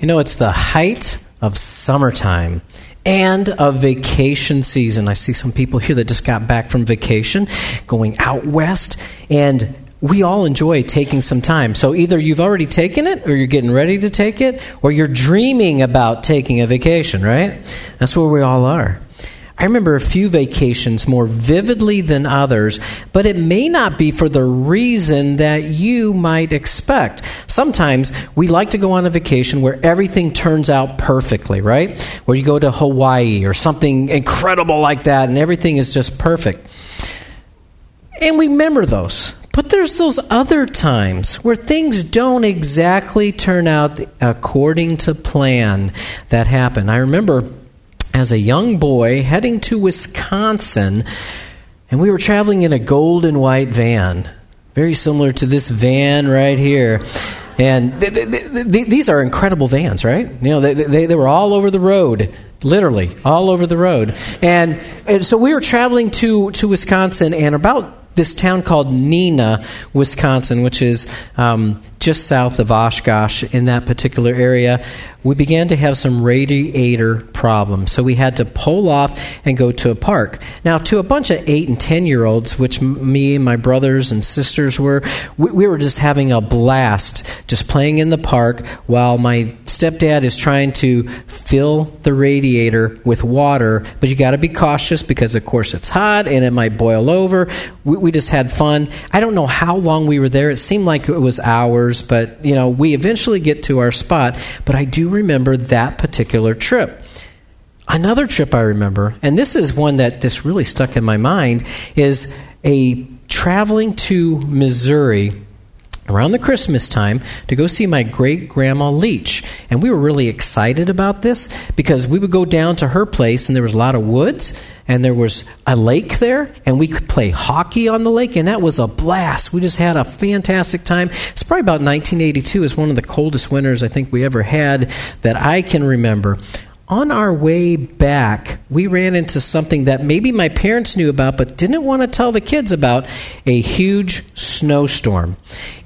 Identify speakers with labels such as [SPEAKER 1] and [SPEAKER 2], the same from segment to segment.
[SPEAKER 1] You know, it's the height of summertime and of vacation season. I see some people here that just got back from vacation going out west, and we all enjoy taking some time. So either you've already taken it, or you're getting ready to take it, or you're dreaming about taking a vacation, right? That's where we all are. I remember a few vacations more vividly than others, but it may not be for the reason that you might expect. Sometimes we like to go on a vacation where everything turns out perfectly, right? Where you go to Hawaii or something incredible like that and everything is just perfect. And we remember those. But there's those other times where things don't exactly turn out according to plan that happen. I remember as a young boy heading to Wisconsin, and we were traveling in a gold and white van, very similar to this van right here. And th- th- th- these are incredible vans, right? You know, they, they, they were all over the road, literally all over the road. And, and so we were traveling to, to Wisconsin, and about this town called Neenah, Wisconsin, which is um, just south of Oshkosh in that particular area we began to have some radiator problems. So we had to pull off and go to a park. Now, to a bunch of 8 and 10 year olds, which me and my brothers and sisters were, we, we were just having a blast just playing in the park while my stepdad is trying to fill the radiator with water. But you got to be cautious because, of course, it's hot and it might boil over. We, we just had fun. I don't know how long we were there. It seemed like it was hours, but, you know, we eventually get to our spot. But I do remember that particular trip. Another trip I remember, and this is one that this really stuck in my mind, is a traveling to Missouri around the Christmas time to go see my great grandma Leach. And we were really excited about this because we would go down to her place and there was a lot of woods and there was a lake there and we could play hockey on the lake and that was a blast. We just had a fantastic time. It's probably about 1982 is one of the coldest winters I think we ever had that I can remember on our way back, we ran into something that maybe my parents knew about but didn't want to tell the kids about a huge snowstorm.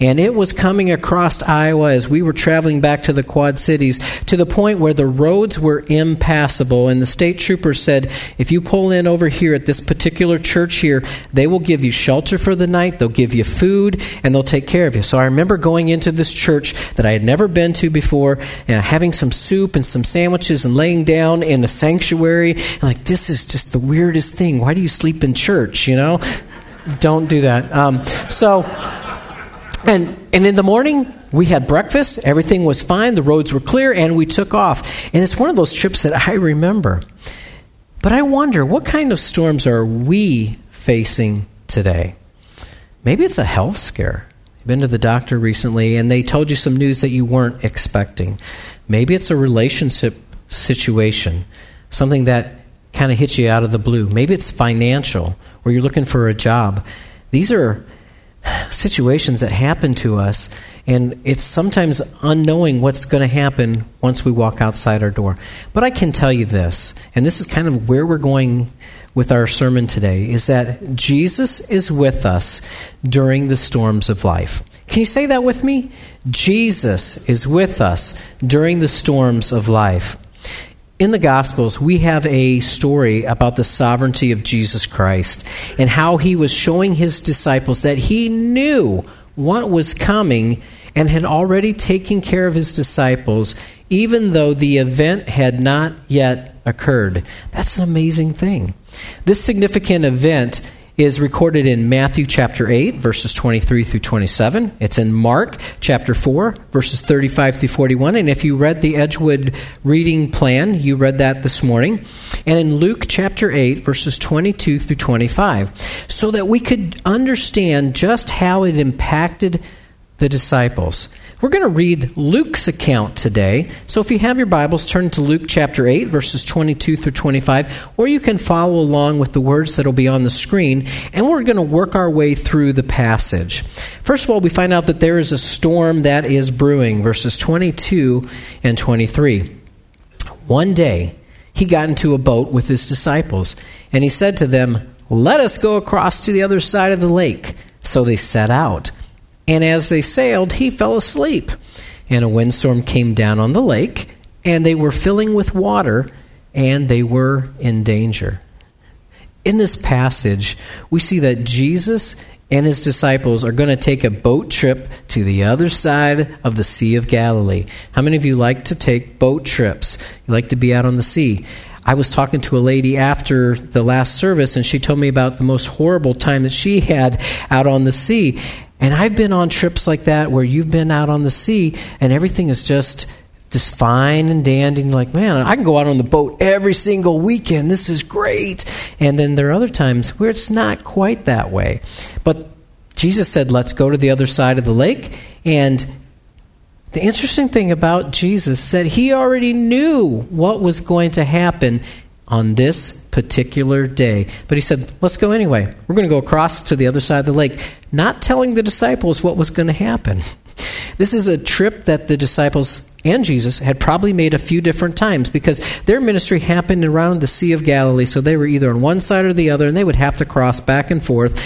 [SPEAKER 1] And it was coming across Iowa as we were traveling back to the Quad Cities to the point where the roads were impassable. And the state trooper said, if you pull in over here at this particular church here, they will give you shelter for the night, they'll give you food, and they'll take care of you. So I remember going into this church that I had never been to before, and having some soup and some sandwiches and laying down in a sanctuary. like, this is just the weirdest thing. Why do you sleep in church, you know? Don't do that. Um, so, and, and in the morning, we had breakfast, everything was fine, the roads were clear, and we took off. And it's one of those trips that I remember. But I wonder, what kind of storms are we facing today? Maybe it's a health scare. You've been to the doctor recently and they told you some news that you weren't expecting. Maybe it's a relationship situation, something that kind of hits you out of the blue. Maybe it's financial, or you're looking for a job. These are situations that happen to us, and it's sometimes unknowing what's going to happen once we walk outside our door. But I can tell you this, and this is kind of where we're going with our sermon today, is that Jesus is with us during the storms of life. Can you say that with me? Jesus is with us during the storms of life in the Gospels, we have a story about the sovereignty of Jesus Christ and how he was showing his disciples that he knew what was coming and had already taken care of his disciples, even though the event had not yet occurred. That's an amazing thing. This significant event is recorded in Matthew chapter 8, verses 23 through 27. It's in Mark chapter 4, verses 35 through 41. And if you read the Edgewood reading plan, you read that this morning. And in Luke chapter 8, verses 22 through 25, so that we could understand just how it impacted the disciples. We're going to read Luke's account today. So if you have your Bibles, turn to Luke chapter 8, verses 22 through 25, or you can follow along with the words that will be on the screen, and we're going to work our way through the passage. First of all, we find out that there is a storm that is brewing, verses 22 and 23. One day, he got into a boat with his disciples, and he said to them, Let us go across to the other side of the lake. So they set out. And as they sailed, he fell asleep. and a windstorm came down on the lake, and they were filling with water, and they were in danger. In this passage, we see that Jesus and his disciples are going to take a boat trip to the other side of the Sea of Galilee. How many of you like to take boat trips? You like to be out on the sea? I was talking to a lady after the last service, and she told me about the most horrible time that she had out on the sea. And I've been on trips like that where you've been out on the sea, and everything is just just fine and dandy. And like man i can go out on the boat every single weekend. This is great. And then there are other times where it's not quite that way. But jesus said let's go to the other side of the lake. And the interesting thing about jesus is that he already knew what was going to happen on this particular day. But he said let's go anyway. We're going to go across to the other side of the lake. Not telling the disciples what was going to happen. This is a trip that the disciples and Jesus had probably made a few different times because their ministry happened around the Sea of Galilee, so they were either on one side or the other, and they would have to cross back and forth,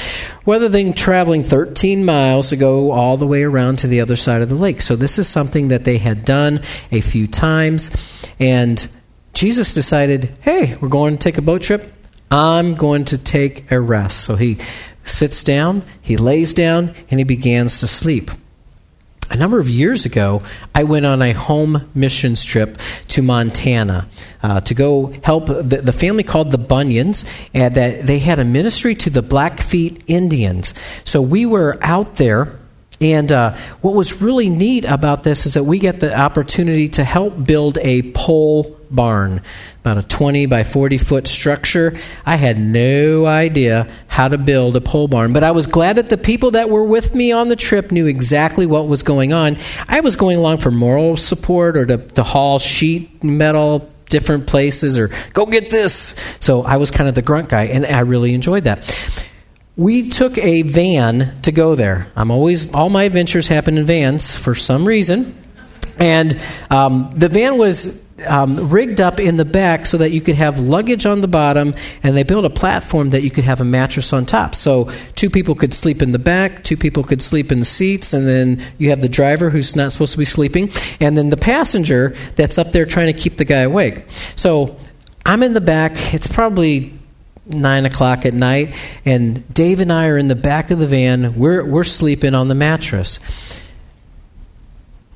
[SPEAKER 1] whether than traveling 13 miles to go all the way around to the other side of the lake. So this is something that they had done a few times, and Jesus decided, hey, we're going to take a boat trip. I'm going to take a rest. So he sits down, he lays down, and he begins to sleep a number of years ago, I went on a home missions trip to Montana uh, to go help the, the, family called the Bunions, and that they had a ministry to the Blackfeet Indians. So we were out there. And uh, what was really neat about this is that we get the opportunity to help build a pole barn about a 20 by 40 foot structure. I had no idea how to build a pole barn, but I was glad that the people that were with me on the trip knew exactly what was going on. I was going along for moral support or to, to haul sheet metal different places or go get this. So I was kind of the grunt guy, and I really enjoyed that. We took a van to go there. I'm always all my adventures happen in vans for some reason, and um, the van was um, rigged up in the back so that you could have luggage on the bottom, and they built a platform that you could have a mattress on top. So two people could sleep in the back, two people could sleep in the seats, and then you have the driver who's not supposed to be sleeping, and then the passenger that's up there trying to keep the guy awake. So I'm in the back. It's probably nine o'clock at night, and Dave and I are in the back of the van. We're we're sleeping on the mattress.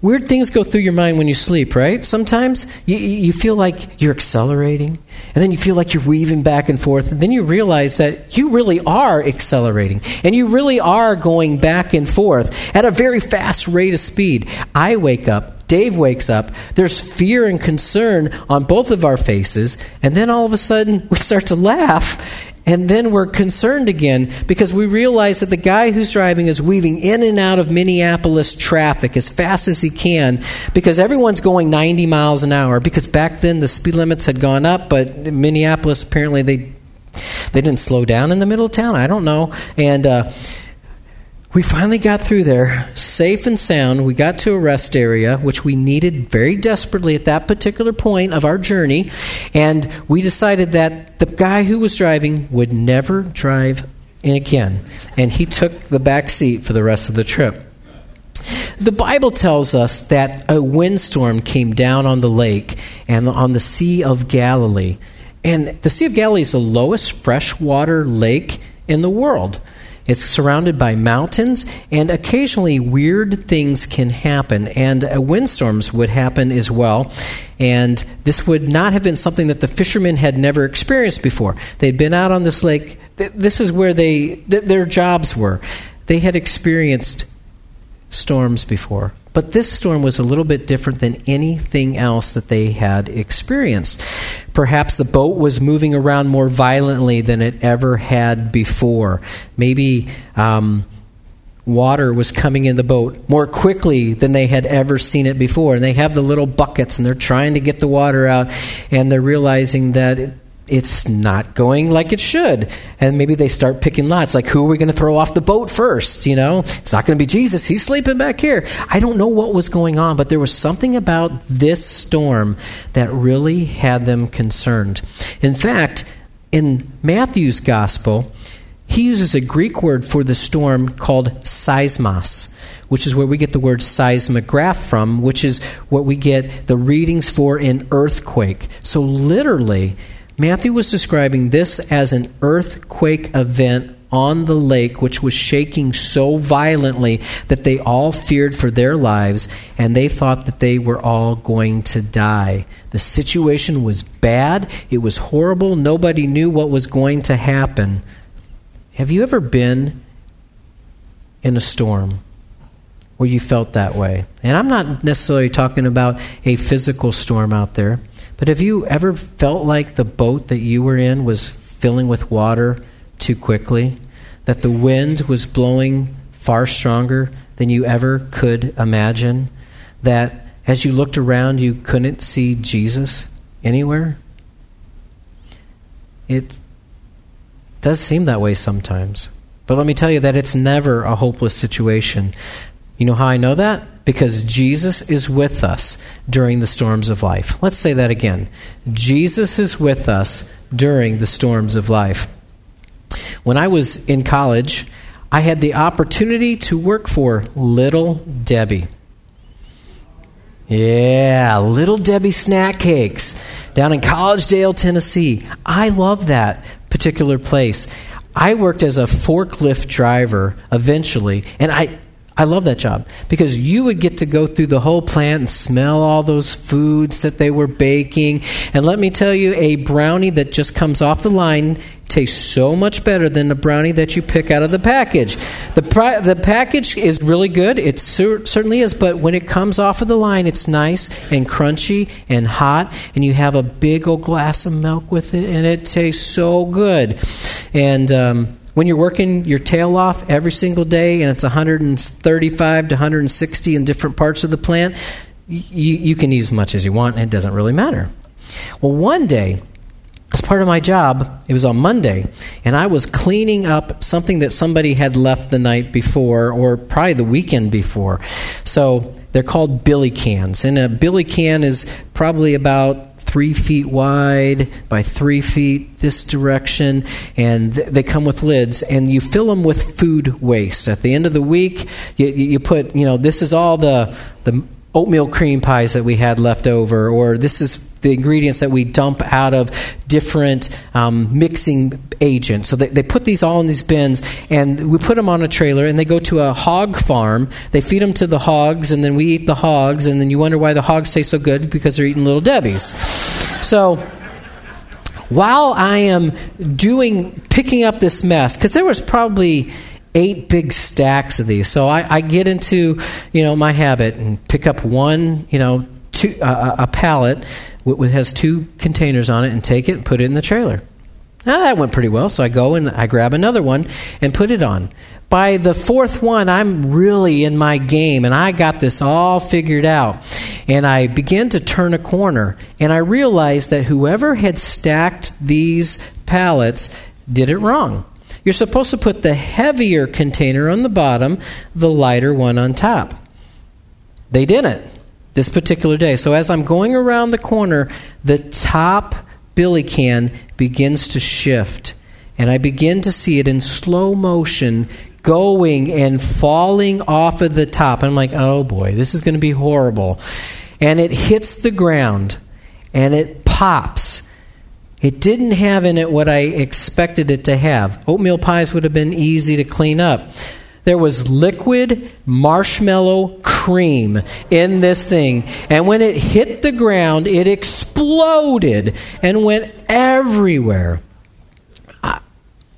[SPEAKER 1] Weird things go through your mind when you sleep, right? Sometimes you, you feel like you're accelerating, and then you feel like you're weaving back and forth, and then you realize that you really are accelerating, and you really are going back and forth at a very fast rate of speed. I wake up, Dave wakes up, there's fear and concern on both of our faces, and then all of a sudden we start to laugh, and then we're concerned again because we realize that the guy who's driving is weaving in and out of Minneapolis traffic as fast as he can because everyone's going 90 miles an hour. Because back then the speed limits had gone up, but Minneapolis apparently they they didn't slow down in the middle of town. I don't know. And uh, we finally got through there safe and sound. We got to a rest area, which we needed very desperately at that particular point of our journey. And we decided that the guy who was driving would never drive in again. And he took the back seat for the rest of the trip. The Bible tells us that a windstorm came down on the lake and on the Sea of Galilee. And the Sea of Galilee is the lowest freshwater lake in the world. It's surrounded by mountains, and occasionally weird things can happen, and uh, windstorms would happen as well. And this would not have been something that the fishermen had never experienced before. They'd been out on this lake. This is where they th- their jobs were. They had experienced storms before. But this storm was a little bit different than anything else that they had experienced. Perhaps the boat was moving around more violently than it ever had before. Maybe um, water was coming in the boat more quickly than they had ever seen it before. And they have the little buckets and they're trying to get the water out, and they're realizing that. It, it's not going like it should. And maybe they start picking lots, like who are we going to throw off the boat first? You know, it's not going to be Jesus. He's sleeping back here. I don't know what was going on, but there was something about this storm that really had them concerned. In fact, in Matthew's gospel, he uses a Greek word for the storm called seismos, which is where we get the word seismograph from, which is what we get the readings for in earthquake. So, literally, Matthew was describing this as an earthquake event on the lake, which was shaking so violently that they all feared for their lives and they thought that they were all going to die. The situation was bad, it was horrible, nobody knew what was going to happen. Have you ever been in a storm? Where you felt that way. And I'm not necessarily talking about a physical storm out there, but have you ever felt like the boat that you were in was filling with water too quickly? That the wind was blowing far stronger than you ever could imagine? That as you looked around, you couldn't see Jesus anywhere? It does seem that way sometimes. But let me tell you that it's never a hopeless situation. You know how I know that? Because Jesus is with us during the storms of life. Let's say that again. Jesus is with us during the storms of life. When I was in college, I had the opportunity to work for Little Debbie. Yeah, Little Debbie snack cakes down in Collegedale, Tennessee. I love that particular place. I worked as a forklift driver eventually, and I I love that job because you would get to go through the whole plant and smell all those foods that they were baking. And let me tell you, a brownie that just comes off the line tastes so much better than the brownie that you pick out of the package. The, pri- the package is really good, it cer- certainly is, but when it comes off of the line, it's nice and crunchy and hot, and you have a big old glass of milk with it, and it tastes so good. And, um, when you're working your tail off every single day and it's 135 to 160 in different parts of the plant, you, you can eat as much as you want and it doesn't really matter. Well, one day, as part of my job, it was on Monday, and I was cleaning up something that somebody had left the night before or probably the weekend before. So they're called billy cans, and a billy can is probably about three feet wide by three feet this direction, and th- they come with lids, and you fill them with food waste. At the end of the week, you, you put, you know, this is all the, the oatmeal cream pies that we had left over, or this is the ingredients that we dump out of different um, mixing agents. So they, they put these all in these bins, and we put them on a trailer, and they go to a hog farm. They feed them to the hogs, and then we eat the hogs, and then you wonder why the hogs taste so good because they're eating little Debbie's. So while I am doing picking up this mess, because there was probably eight big stacks of these. So I, I, get into you know my habit and pick up one you know two, uh, a pallet which has two containers on it and take it and put it in the trailer. Now that went pretty well, so I go and I grab another one and put it on. By the fourth one, I'm really in my game and I got this all figured out. And I began to turn a corner and I realized that whoever had stacked these pallets did it wrong. You're supposed to put the heavier container on the bottom, the lighter one on top. They didn't this particular day. So as I'm going around the corner, the top billy can begins to shift. And I begin to see it in slow motion going and falling off of the top. I'm like, oh boy, this is going to be horrible. And it hits the ground and it pops. It didn't have in it what I expected it to have. Oatmeal pies would have been easy to clean up there was liquid marshmallow cream in this thing. And when it hit the ground, it exploded and went everywhere.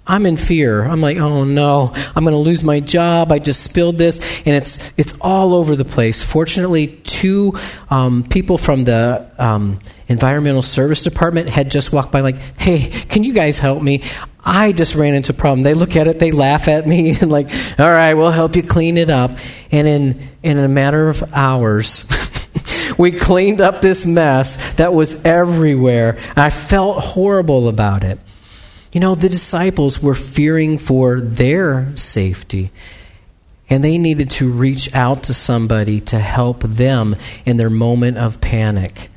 [SPEAKER 1] I'm in fear. I'm like, oh no, I'm going to lose my job. I just spilled this, and it's it's all over the place. Fortunately, two um, people from the um, environmental service department had just walked by, like, hey, can you guys help me? I just ran into a problem. They look at it, they laugh at me, and like, all right, we'll help you clean it up. And in, in a matter of hours, we cleaned up this mess that was everywhere. I felt horrible about it. You know, the disciples were fearing for their safety, and they needed to reach out to somebody to help them in their moment of panic.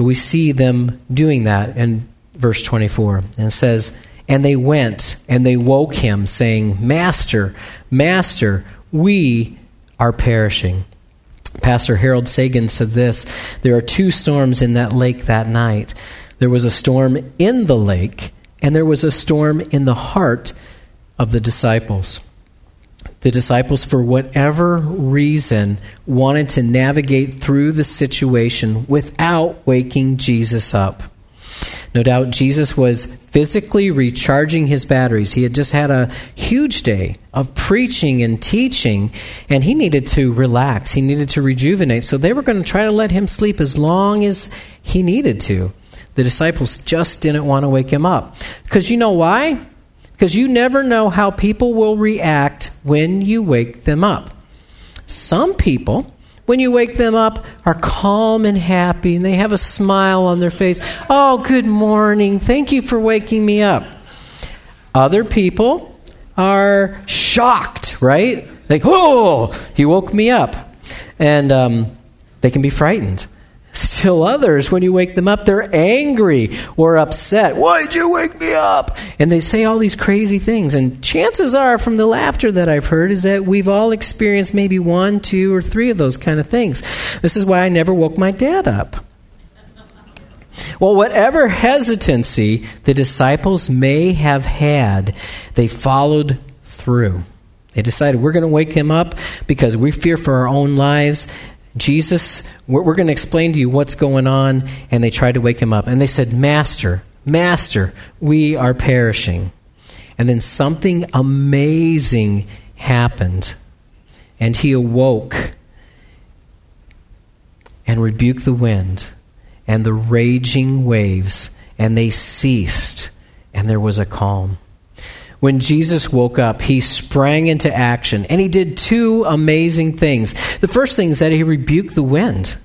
[SPEAKER 1] We see them doing that in verse 24. And it says, And they went and they woke him, saying, Master, Master, we are perishing. Pastor Harold Sagan said this There are two storms in that lake that night. There was a storm in the lake, and there was a storm in the heart of the disciples. The disciples, for whatever reason, wanted to navigate through the situation without waking Jesus up. No doubt Jesus was physically recharging his batteries. He had just had a huge day of preaching and teaching, and he needed to relax. He needed to rejuvenate. So they were going to try to let him sleep as long as he needed to. The disciples just didn't want to wake him up. Because you know why? Because you never know how people will react when you wake them up. Some people when you wake them up, are calm and happy, and they have a smile on their face. Oh, good morning. Thank you for waking me up. Other people are shocked, right? Like, oh, he woke me up. And um, they can be frightened. Still others, when you wake them up, they're angry or upset. Why'd you wake me up? And they say all these crazy things. And chances are, from the laughter that I've heard, is that we've all experienced maybe one, two, or three of those kind of things. This is why I never woke my dad up. Well, whatever hesitancy the disciples may have had, they followed through. They decided we're going to wake him up because we fear for our own lives. Jesus, we're, we're going to explain to you what's going on. And they tried to wake him up. And they said, Master, Master, we are perishing. And then something amazing happened. And he awoke and rebuked the wind and the raging waves, and they ceased, and there was a calm. When Jesus woke up, he sprang into action and he did two amazing things. The first thing is that he rebuked the wind.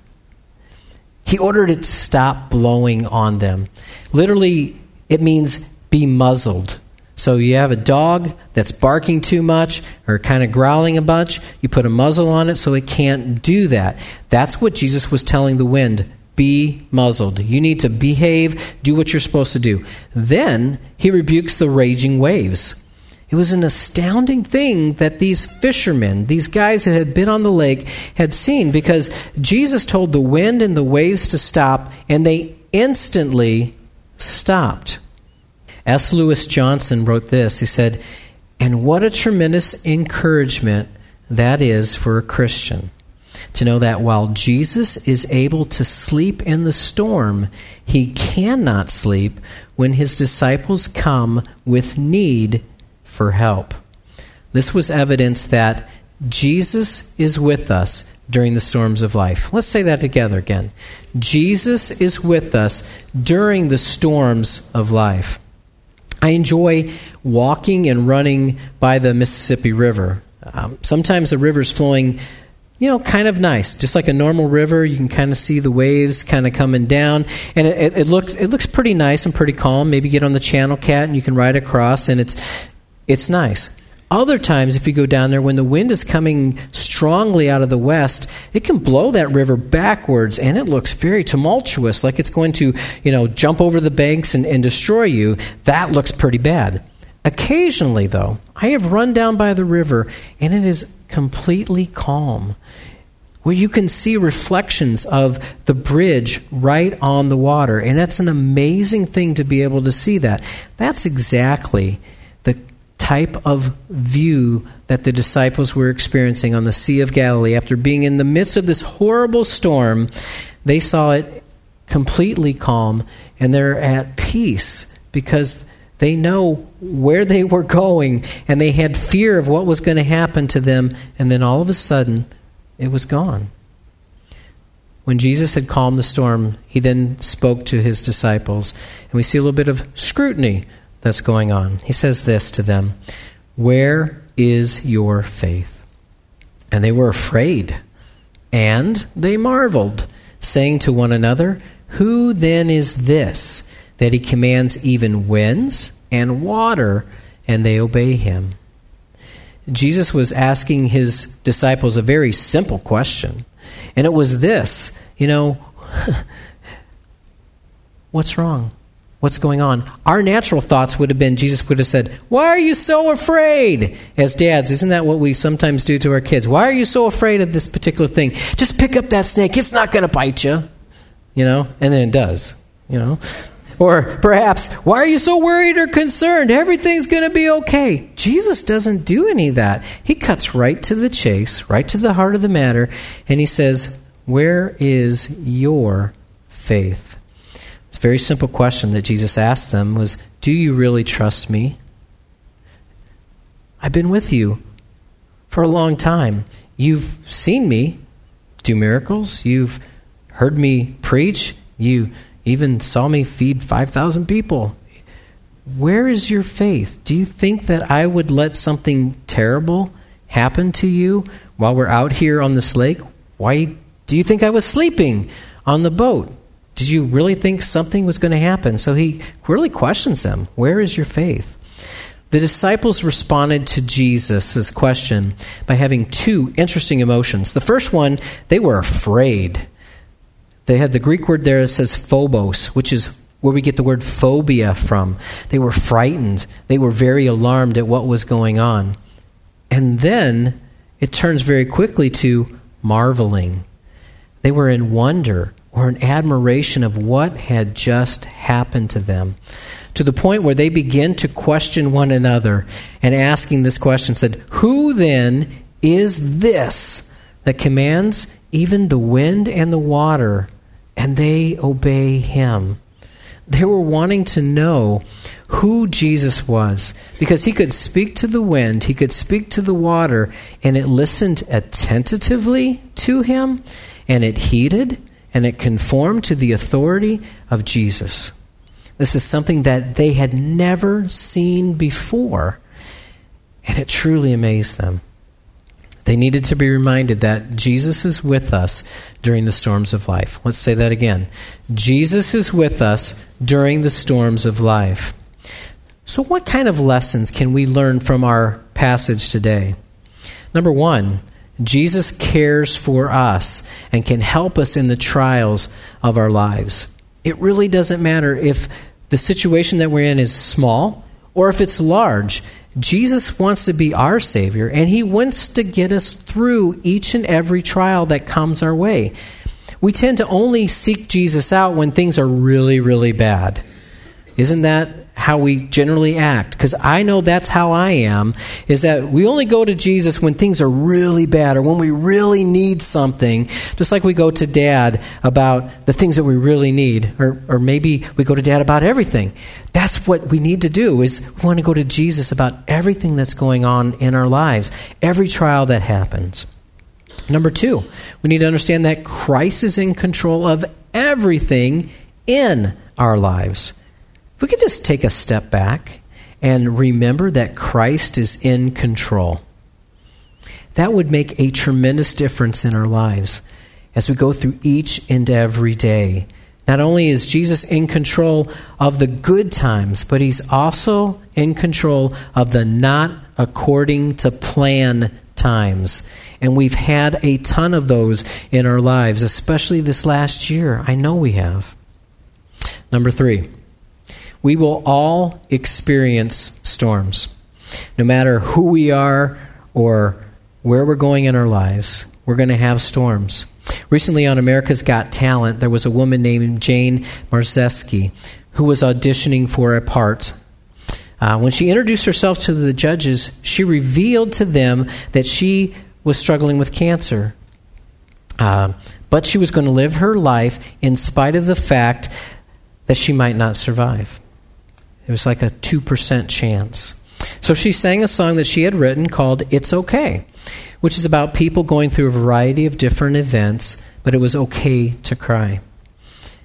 [SPEAKER 1] He ordered it to stop blowing on them. Literally, it means be muzzled. So you have a dog that's barking too much or kind of growling a bunch, you put a muzzle on it so it can't do that. That's what Jesus was telling the wind be muzzled. You need to behave, do what you're supposed to do. Then he rebukes the raging waves. It was an astounding thing that these fishermen, these guys that had been on the lake, had seen because Jesus told the wind and the waves to stop, and they instantly stopped. S. Lewis Johnson wrote this. He said, And what a tremendous encouragement that is for a Christian to know that while Jesus is able to sleep in the storm, he cannot sleep when his disciples come with need for help. This was evidence that Jesus is with us during the storms of life. Let's say that together again. Jesus is with us during the storms of life. I enjoy walking and running by the Mississippi River. Um, sometimes the river's flowing you know, kind of nice, just like a normal river. You can kind of see the waves kind of coming down, and it, it, it, looks it looks pretty nice and pretty calm. Maybe get on the channel cat and you can ride across, and it's it's nice. Other times, if you go down there, when the wind is coming strongly out of the west, it can blow that river backwards, and it looks very tumultuous, like it's going to, you know, jump over the banks and, and destroy you. That looks pretty bad. Occasionally, though, I have run down by the river, and it is completely calm, where you can see reflections of the bridge right on the water. And that's an amazing thing to be able to see that. That's exactly the type of view that the disciples were experiencing on the Sea of Galilee. After being in the midst of this horrible storm, they saw it completely calm and they're at peace because they know where they were going, and they had fear of what was going to happen to them, and then all of a sudden, it was gone. When Jesus had calmed the storm, he then spoke to his disciples, and we see a little bit of scrutiny that's going on. He says this to them Where is your faith? And they were afraid, and they marveled, saying to one another, Who then is this? That he commands even winds and water, and they obey him. Jesus was asking his disciples a very simple question, and it was this you know, what's wrong? what's going on. Our natural thoughts would have been Jesus would have said, Why are you so afraid? As dads, isn't that what we sometimes do to our kids? Why are you so afraid of this particular thing? Just pick up that snake. It's not going to bite you. You know? And then it does. You know? Or perhaps, why are you so worried or concerned? Everything's going to be okay. Jesus doesn't do any of that. He cuts right to the chase, right to the heart of the matter, and he says, Where is your faith? It's a very simple question that Jesus asked them was, Do you really trust me? I've been with you for a long time. You've seen me do miracles. You've heard me preach. You even saw me feed 5,000 people. Where is your faith? Do you think that I would let something terrible happen to you while we're out here on this lake? Why do you think I was sleeping on the boat? Did you really think something was going to happen? So he really questions them. Where is your faith? The disciples responded to Jesus' question by having two interesting emotions. The first one, they were afraid. They had the Greek word there that says phobos, which is where we get the word phobia from. They were frightened. They were very alarmed at what was going on. And then it turns very quickly to marveling. They were in wonder or in admiration of what had just happened to them, to the point where they begin to question one another and asking this question said, Who then is this that commands even the wind and the water, and they obey him. They were wanting to know who Jesus was because he could speak to the wind, he could speak to the water, and it listened attentively to him, and it heeded, and it conformed to the authority of Jesus. This is something that they had never seen before, and it truly amazed them. They needed to be reminded that Jesus is with us during the storms of life. Let's say that again. Jesus is with us during the storms of life. So, what kind of lessons can we learn from our passage today? Number one, Jesus cares for us and can help us in the trials of our lives. It really doesn't matter if the situation that we're in is small or if it's large. Jesus wants to be our Savior, and He wants to get us through each and every trial that comes our way. We tend to only seek Jesus out when things are really, really bad. Isn't that how we generally act. Because i know that's how i am is that we only go to jesus when things are really bad or when we really need something. Just like we go to dad about the things that we really need or, or maybe we go to dad about everything. That's what we need to do is we want to go to jesus about everything that's going on in our lives every trial that happens. Number two we need to understand that christ is in control of everything in our lives we could just take a step back and remember that Christ is in control, that would make a tremendous difference in our lives as we go through each and every day. Not only is Jesus in control of the good times, but he's also in control of the not according to plan times. And we've had a ton of those in our lives, especially this last year. I know we have. Number three, we will all experience storms. No matter who we are or where we're going in our lives, we're going to have storms. Recently on America's Got Talent, there was a woman named Jane Marczewski who was auditioning for a part. Uh, when she introduced herself to the judges, she revealed to them that she was struggling with cancer. Uh, but she was going to live her life in spite of the fact that she might not survive. It was like a 2% chance. So she sang a song that she had written called It's Okay, which is about people going through a variety of different events, but it was okay to cry.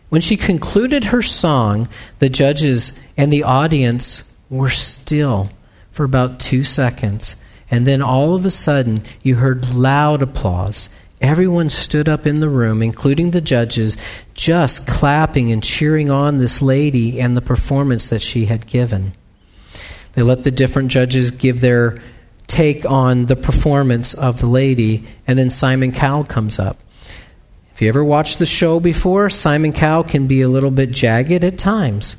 [SPEAKER 1] When she concluded her song, the judges and the audience were still for about two seconds. And then all of a sudden, you heard loud applause Everyone stood up in the room, including the judges, just clapping and cheering on this lady and the performance that she had given. They let the different judges give their take on the performance of the lady, and then Simon Cowell comes up. If you ever watched the show before, Simon Cowell can be a little bit jagged at times.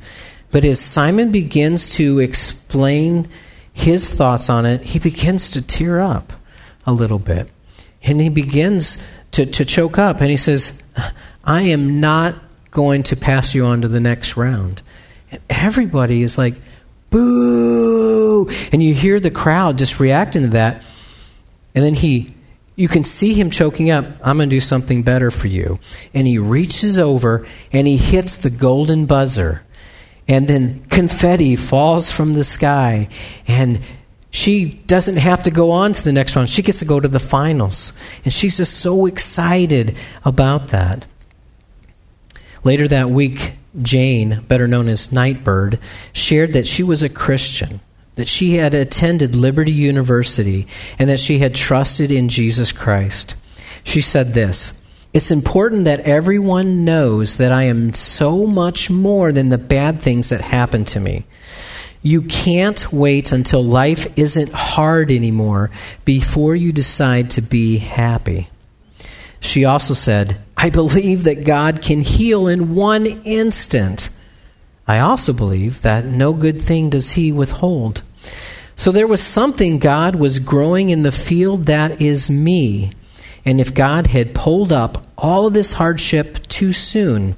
[SPEAKER 1] But as Simon begins to explain his thoughts on it, he begins to tear up a little bit. And he begins to, to choke up. And he says, I am not going to pass you on to the next round. And everybody is like, boo! And you hear the crowd just reacting to that. And then he, you can see him choking up. I'm going to do something better for you. And he reaches over and he hits the golden buzzer. And then confetti falls from the sky. And she doesn't have to go on to the next round. She gets to go to the finals. And she's just so excited about that. Later that week, Jane, better known as Nightbirde, shared that she was a Christian, that she had attended Liberty University, and that she had trusted in Jesus Christ. She said this It's important that everyone knows that I am so much more than the bad things that happen to me. You can't wait until life isn't hard anymore before you decide to be happy. She also said, I believe that God can heal in one instant. I also believe that no good thing does He withhold. So there was something God was growing in the field that is me. And if God had pulled up all this hardship too soon,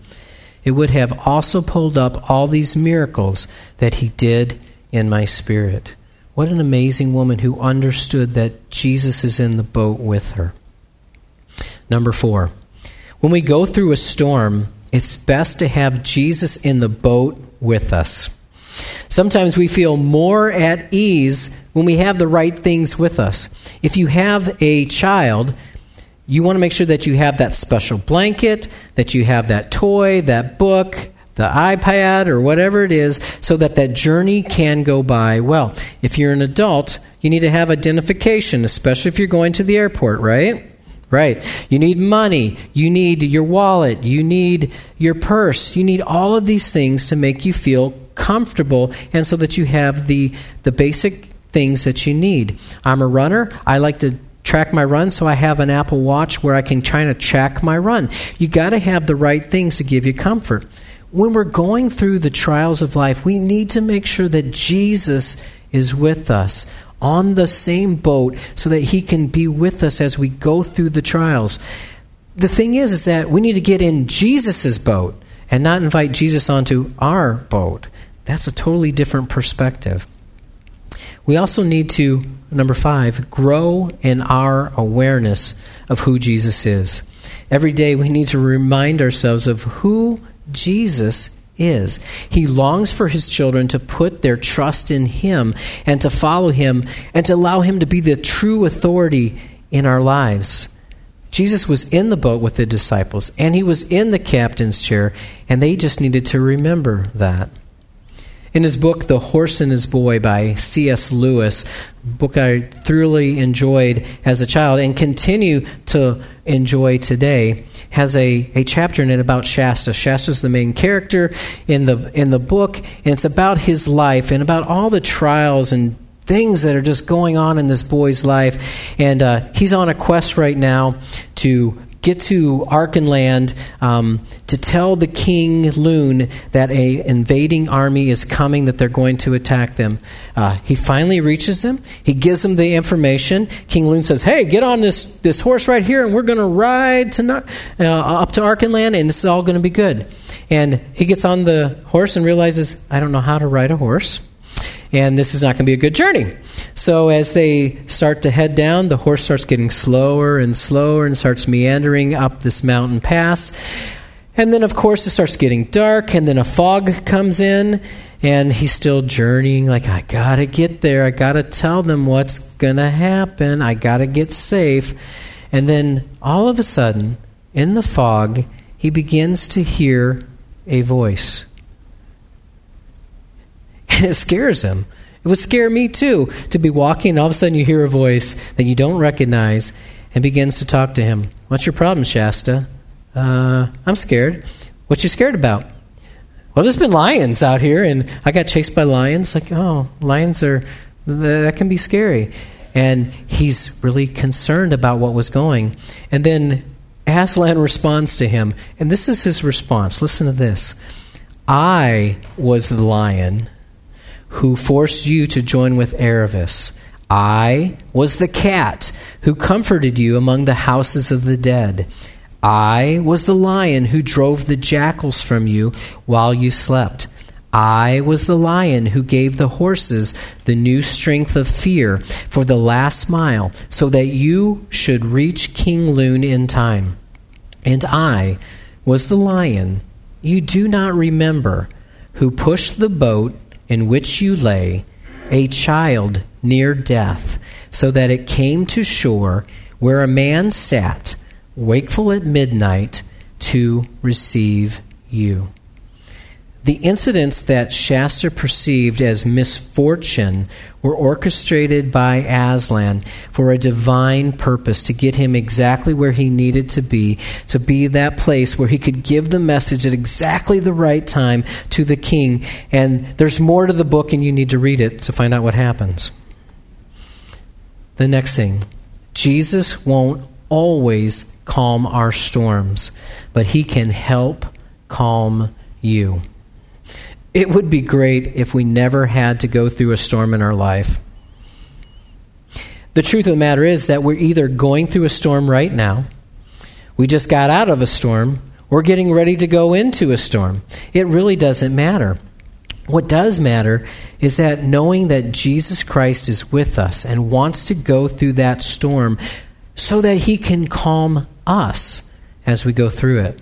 [SPEAKER 1] it would have also pulled up all these miracles that He did in my spirit. What an amazing woman who understood that Jesus is in the boat with her. Number four, when we go through a storm, it's best to have Jesus in the boat with us. Sometimes we feel more at ease when we have the right things with us. If you have a child, you want to make sure that you have that special blanket, that you have that toy, that book, the iPad, or whatever it is, so that that journey can go by well. If you're an adult, you need to have identification, especially if you're going to the airport, right? Right. You need money. You need your wallet. You need your purse. You need all of these things to make you feel comfortable and so that you have the, the basic things that you need. I'm a runner. I like to track my run, so I have an Apple Watch where I can try to track my run. You got to have the right things to give you comfort. When we're going through the trials of life, we need to make sure that Jesus is with us on the same boat so that he can be with us as we go through the trials. The thing is is that we need to get in Jesus' boat and not invite Jesus onto our boat. That's a totally different perspective. We also need to, number five, grow in our awareness of who Jesus is. Every day we need to remind ourselves of who Jesus is. He longs for his children to put their trust in him and to follow him and to allow him to be the true authority in our lives. Jesus was in the boat with the disciples and he was in the captain's chair, and they just needed to remember that. In his book, The Horse and His Boy by C.S. Lewis, book I thoroughly enjoyed as a child and continue to enjoy today, has a, a chapter in it about Shasta. Shasta's the main character in the in the book, and it's about his life and about all the trials and things that are just going on in this boy's life. And uh, he's on a quest right now to get to Archenland um, to tell the king Lune that a invading army is coming, that they're going to attack them. Uh, he finally reaches them. He gives them the information. King Lune says, "Hey, get on this this horse right here, and we're going to ride to uh, up to Archenland, and this is all going to be good." And he gets on the horse and realizes, "I don't know how to ride a horse." and this is not going to be a good journey. So as they start to head down, the horse starts getting slower and slower and starts meandering up this mountain pass. And then, of course, it starts getting dark, and then a fog comes in, and he's still journeying, like, I gotta get there. I gotta tell them what's gonna happen. I gotta get safe. And then, all of a sudden, in the fog, he begins to hear a voice and it scares him. It would scare me too to be walking, and all of a sudden you hear a voice that you don't recognize and begins to talk to him. What's your problem, Shasta? Uh, I'm scared. What you scared about? Well, there's been lions out here, and I got chased by lions. Like, oh, lions are, that can be scary. And he's really concerned about what was going. And then Aslan responds to him, and this is his response. Listen to this I was the lion who forced you to join with Aravis. I was the cat who comforted you among the houses of the dead. I was the lion who drove the jackals from you while you slept. I was the lion who gave the horses the new strength of fear for the last mile, so that you should reach King Lune in time. And I was the lion you do not remember who pushed the boat in which you lay, a child near death, so that it came to shore where a man sat wakeful at midnight to receive you. The incidents that Shasta perceived as misfortune were orchestrated by Aslan for a divine purpose to get him exactly where he needed to be, to be that place where he could give the message at exactly the right time to the king. And there's more to the book, and you need to read it to find out what happens. The next thing Jesus won't always calm our storms, but He can help calm you. It would be great if we never had to go through a storm in our life. The truth of the matter is that we're either going through a storm right now, we just got out of a storm, we're getting ready to go into a storm. It really doesn't matter. What does matter is that knowing that Jesus Christ is with us and wants to go through that storm so that he can calm us as we go through it.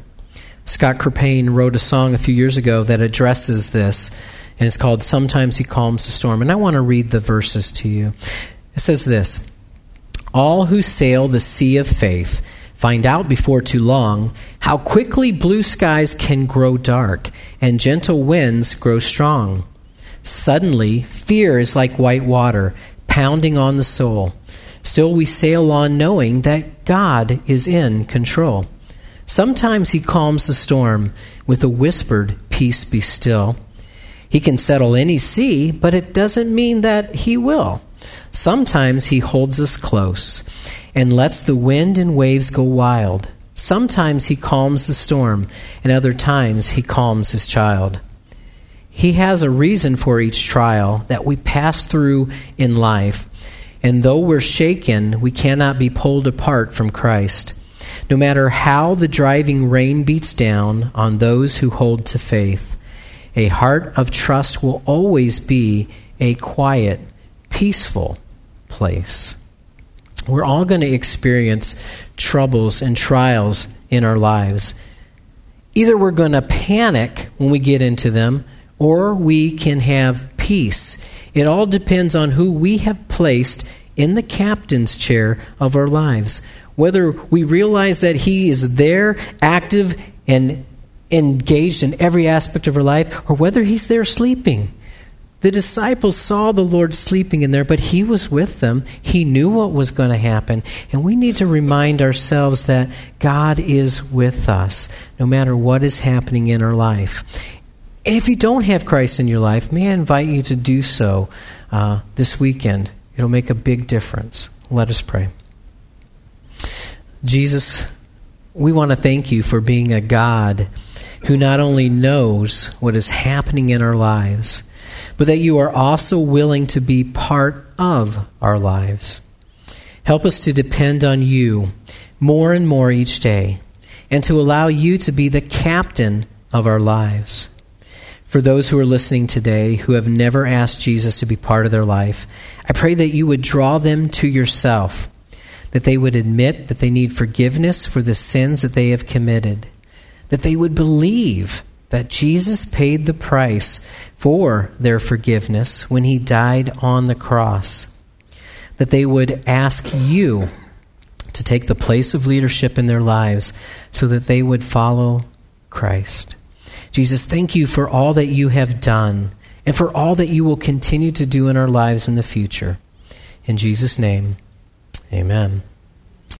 [SPEAKER 1] Scott Krippayne wrote a song a few years ago that addresses this, and it's called Sometimes He Calms the Storm. And I want to read the verses to you. It says this All who sail the sea of faith find out before too long how quickly blue skies can grow dark and gentle winds grow strong. Suddenly, fear is like white water pounding on the soul. Still, we sail on knowing that God is in control. Sometimes He calms the storm with a whispered, Peace be still. He can settle any sea, but it doesn't mean that He will. Sometimes He holds us close and lets the wind and waves go wild. Sometimes He calms the storm, and other times He calms His child. He has a reason for each trial that we pass through in life and though we're shaken, we cannot be pulled apart from Christ. No matter how the driving rain beats down on those who hold to faith, a heart of trust will always be a quiet, peaceful place. We're all going to experience troubles and trials in our lives. Either we're going to panic when we get into them, or we can have peace it all depends on who we have placed in the captain's chair of our lives. Whether we realize that he is there, active, and engaged in every aspect of our life, or whether he's there sleeping. The disciples saw the Lord sleeping in there, but He was with them. He knew what was going to happen. And we need to remind ourselves that God is with us no matter what is happening in our life. If you don't have Christ in your life, may I invite you to do so uh, this weekend. It'll make a big difference. Let us pray. Jesus, we want to thank you for being a God who not only knows what is happening in our lives, but that you are also willing to be part of our lives. Help us to depend on you more and more each day, and to allow you to be the captain of our lives for those who are listening today who have never asked Jesus to be part of their life, I pray that you would draw them to yourself, that they would admit that they need forgiveness for the sins that they have committed, that they would believe that Jesus paid the price for their forgiveness when he died on the cross, that they would ask you to take the place of leadership in their lives so that they would follow Christ. Jesus, thank you for all that you have done and for all that you will continue to do in our lives in the future. In Jesus' name, amen.